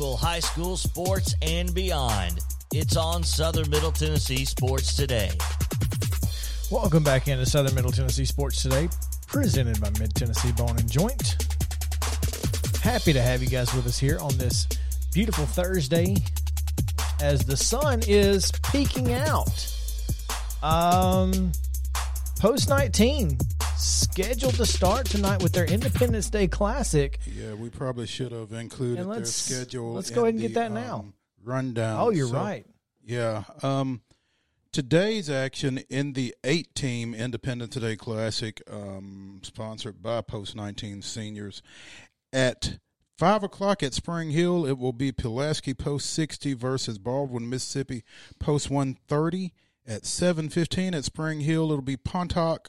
high school sports and beyond. It's on Southern Middle Tennessee Sports Today. Welcome back into Southern Middle Tennessee Sports Today, presented by Mid Tennessee Bone and Joint. Happy to have you guys with us here on this beautiful Thursday as the sun is peeking out. Um, post 19 scheduled to start tonight with their Independence Day Classic. Yeah, we probably should have included their schedule. let's go ahead and get the, that now. um, rundown. Oh, you're So, right. Yeah. Um, today's action in the eight-team Independence Day Classic, um, sponsored by Post 19 Seniors, at five o'clock at Spring Hill, it will be Pulaski Post 60 versus Baldwyn, Mississippi Post 130. At 7:15 at Spring Hill, it'll be Pontoc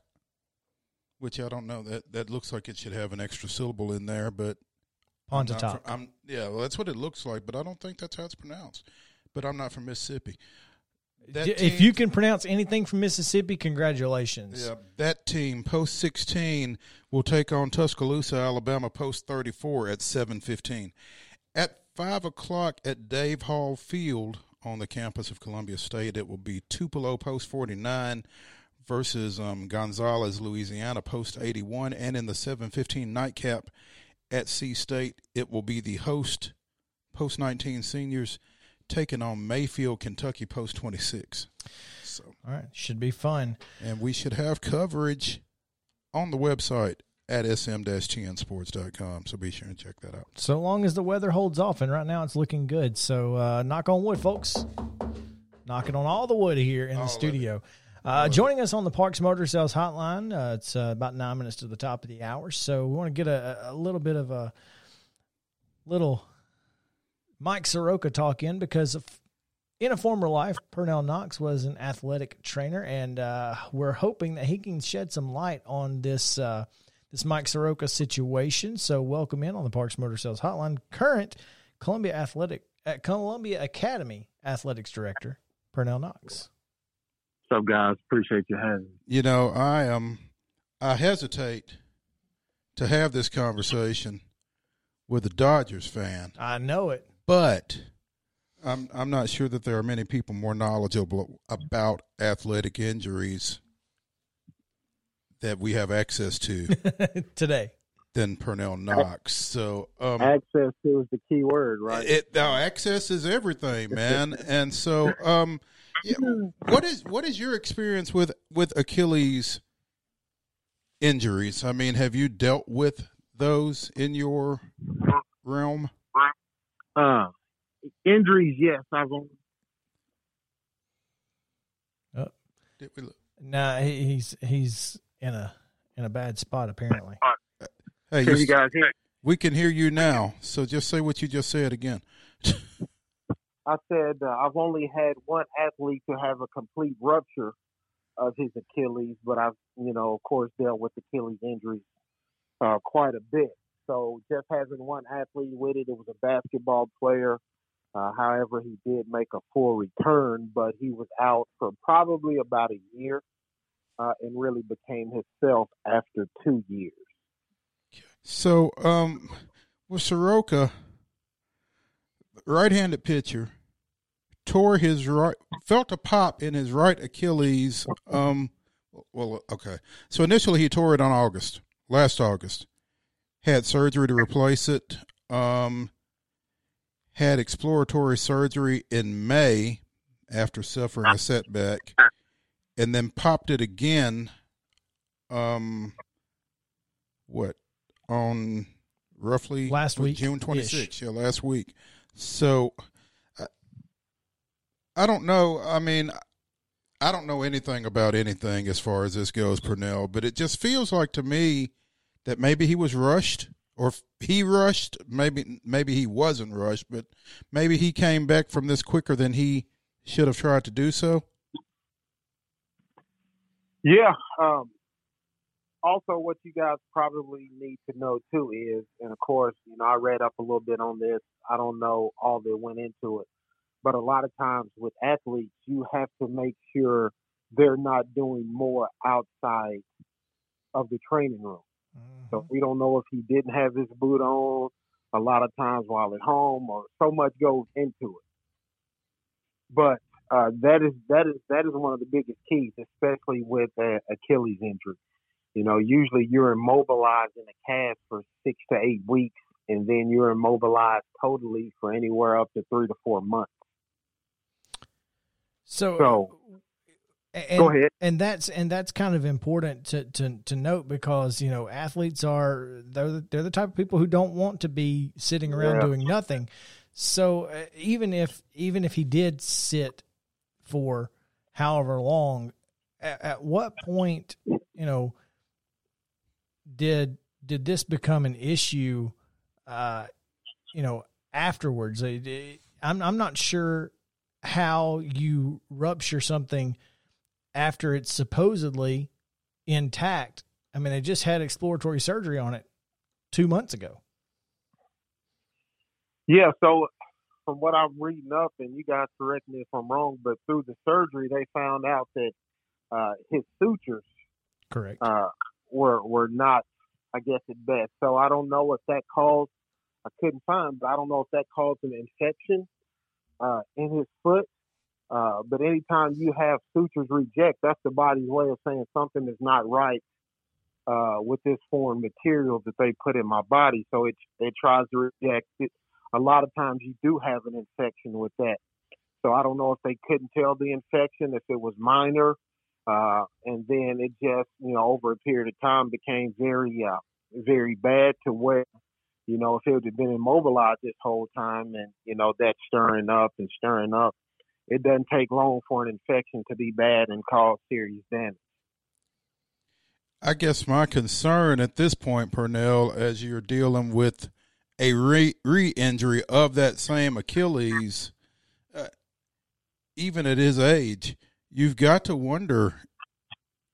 which I don't know that that looks like it should have an extra syllable in there, but I'm Pontotoc. from- I'm yeah, well, that's what it looks like, but I don't think that's how it's pronounced. But I'm not from Mississippi. That if team- you can pronounce anything from Mississippi, congratulations. yeah, that team post 16 will take on Tuscaloosa, Alabama, post 34 at 7:15. At five o'clock at Dave Hall Field on the campus of Columbia State, it will be Tupelo post 49 versus um, Gonzales, Louisiana, post 81, and in the 7:15 nightcap at C State, it will be the host post 19 seniors taking on Mayfield, Kentucky, post 26. So. All right, should be fun. And we should have coverage on the website at sm-tnsports.com. So be sure and check that out. So long as the weather holds off, and right now it's looking good. So uh, knock on wood, folks. Knocking on all the wood here in All the studio. Uh, joining us on the Parks Motor Sales Hotline, uh, it's uh, about nine minutes to the top of the hour. So we want to get a, a little bit of a little Mike Soroka talk in because in a former life, Purnell Knox was an athletic trainer, and uh, we're hoping that he can shed some light on this uh, this Mike Soroka situation. So welcome in on the Parks Motor Sales Hotline, current Columbia Athletic at Columbia Academy Athletics Director Purnell Knox. What's up, guys? Appreciate you having me. You know, I um I hesitate to have this conversation with a Dodgers fan, I know it. but I'm I'm not sure that there are many people more knowledgeable about athletic injuries that we have access to today. than Purnell Knox. So um Access to is the key word, right? It now access is everything, man. and so, um, yeah, what is what is your experience with with Achilles injuries? I mean, have you dealt with those in your realm? Uh, injuries, yes. I've only, Did we, Nah, he, he's he's in a in a bad spot apparently. hey, you, you guys hear? we can hear you now. So just say what you just said again. I said uh, I've only had one athlete to have a complete rupture of his Achilles, but I've, you know, of course, dealt with Achilles injuries uh, quite a bit. So just having one athlete with it, it was a basketball player. Uh, however, he did make a full return, but he was out for probably about a year uh, and really became himself after two years. So, um, with Soroka, right-handed pitcher, tore his right, felt a pop in his right Achilles. Um, well, okay. So initially he tore it on August, last August. Had surgery to replace it. Um, had exploratory surgery in May after suffering a setback, and then popped it again. Um, what on roughly Last week, June 26th. Yeah, last week. So I, I don't know. I mean, I don't know anything about anything as far as this goes, Purnell, but it just feels like to me that maybe he was rushed or he rushed, maybe maybe he wasn't rushed, but maybe he came back from this quicker than he should have tried to do so. Yeah. Um, also, what you guys probably need to know too is, and of course, you know, I read up a little bit on this. I don't know all that went into it, but a lot of times with athletes, you have to make sure they're not doing more outside of the training room. So Mm-hmm. we don't know if he didn't have his boot on a lot of times while at home, or so much goes into it. But uh, that is that is that is one of the biggest keys, especially with uh, Achilles injury. You know, usually you're immobilized in a cast for six to eight weeks, and then you're immobilized totally for anywhere up to three to four months. So, So- and, Go ahead. And that's and that's kind of important to, to to note because you know athletes are they're the, they're the type of people who don't want to be sitting around Yeah. doing nothing. So uh, even if even if he did sit for however long, at, at what point you know did did this become an issue? Uh, you know, afterwards, It- it- I'm I'm not sure how you rupture something after it's supposedly intact. I mean, they just had exploratory surgery on it two months ago. Yeah, so from what I'm reading up, and you guys correct me if I'm wrong, but through the surgery, they found out that uh, his sutures Correct. uh, were were not, I guess, at best. So I don't know if that caused. I couldn't find, but I don't know if that caused an infection uh, in his foot. Uh, but anytime you have sutures reject, that's the body's way of saying something is not right uh, with this foreign material that they put in my body. So it it tries to reject it. A lot of times you do have an infection with that. So I don't know if they couldn't tell the infection, if it was minor, uh, and then it just, you know, over a period of time became very, uh, very bad to where, you know, if it would have been immobilized this whole time and, you know, that stirring up and stirring up, it doesn't take long for an infection to be bad and cause serious damage. I guess my concern at this point, Purnell, as you're dealing with a re re-injury of that same Achilles, uh, even at his age, you've got to wonder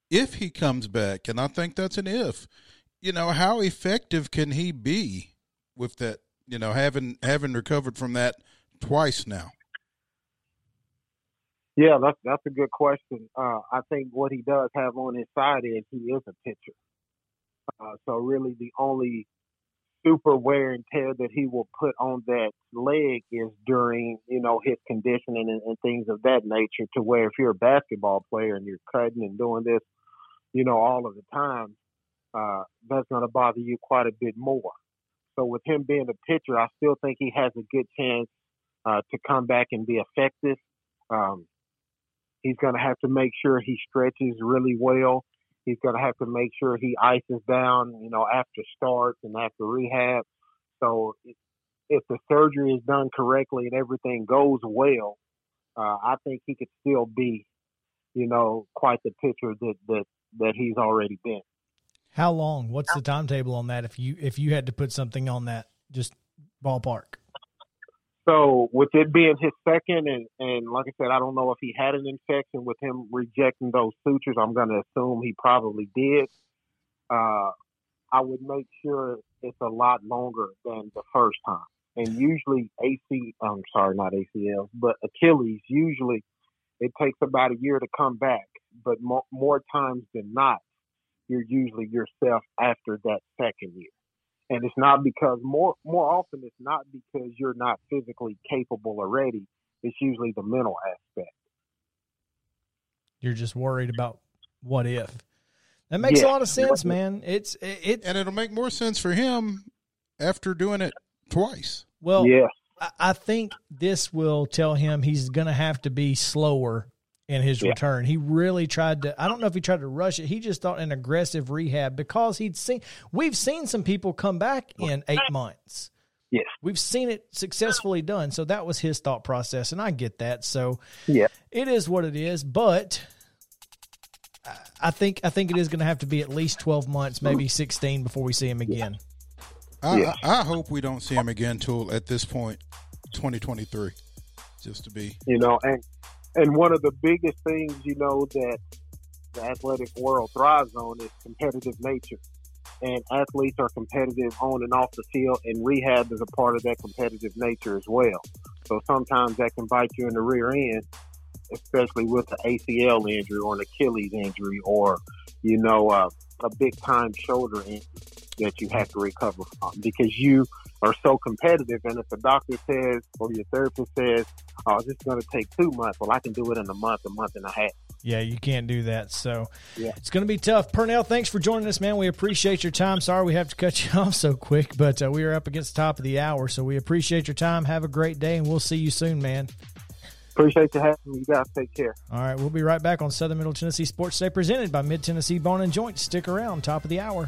if he comes back, and I think that's an if. You know, how effective can he be with that? You know, having having recovered from that twice now. Yeah, that's that's a good question. Uh, I think what he does have on his side is he is a pitcher. Uh, so really, the only super wear and tear that he will put on that leg is during you know his conditioning and, and things of that nature. To where if you're a basketball player and you're cutting and doing this, you know, all of the time, uh, that's going to bother you quite a bit more. So with him being a pitcher, I still think he has a good chance uh, to come back and be effective. Um, He's going to have to make sure he stretches really well. He's going to have to make sure he ices down, you know, after starts and after rehab. So if the surgery is done correctly and everything goes well, uh, I think he could still be, you know, quite the pitcher that that that he's already been. How long? What's the timetable on that? If you if you had to put something on that, just ballpark. So with it being his second, and and like I said, I don't know if he had an infection with him rejecting those sutures. I'm going to assume he probably did. Uh, I would make sure it's a lot longer than the first time. And usually AC, I'm sorry, not ACL, but Achilles. Usually, it takes about a year to come back. But more, more times than not, you're usually yourself after that second year and it's not because more more often it's not because you're not physically capable or ready. It's usually the mental aspect. You're just worried about what if. That makes a lot of sense, man. It's it, it And it'll make more sense for him after doing it twice. well yes, I- I think this will tell him he's going to have to be slower in his Yeah. return. He really tried to. I don't know if he tried to rush it. He just thought an aggressive rehab because he'd seen. We've seen some people come back in eight months. Yes. We've seen it successfully done. So that was his thought process, and I get that. So Yeah. it is what it is. But I- I think I think it is going to have to be at least twelve months, maybe mm. sixteen, before we see him again. I, Yeah. I, I hope we don't see him again till at this point, 2023, just to be. you know and and one of the biggest things you know that the athletic world thrives on is competitive nature. And athletes are competitive on and off the field and rehab is a part of that competitive nature as well. So sometimes that can bite you in the rear end especially with the acl injury or an achilles injury or you know uh, a big time shoulder injury that you have to recover from because you are so competitive and if the doctor says or your therapist says oh, this is going to take two months. Well, I can do it in a month, a month and a half. Yeah, you can't do that. So Yeah. it's going to be tough. Purnell, thanks for joining us, man. We appreciate your time. Sorry we have to cut you off so quick, but uh, we are up against the top of the hour. So we appreciate your time. Have a great day, and we'll see you soon, man. Appreciate you having me. You guys take care. All right, we'll be right back on Southern Middle Tennessee Sports Day, presented by Mid Tennessee Bone and Joint. Stick around, top of the hour.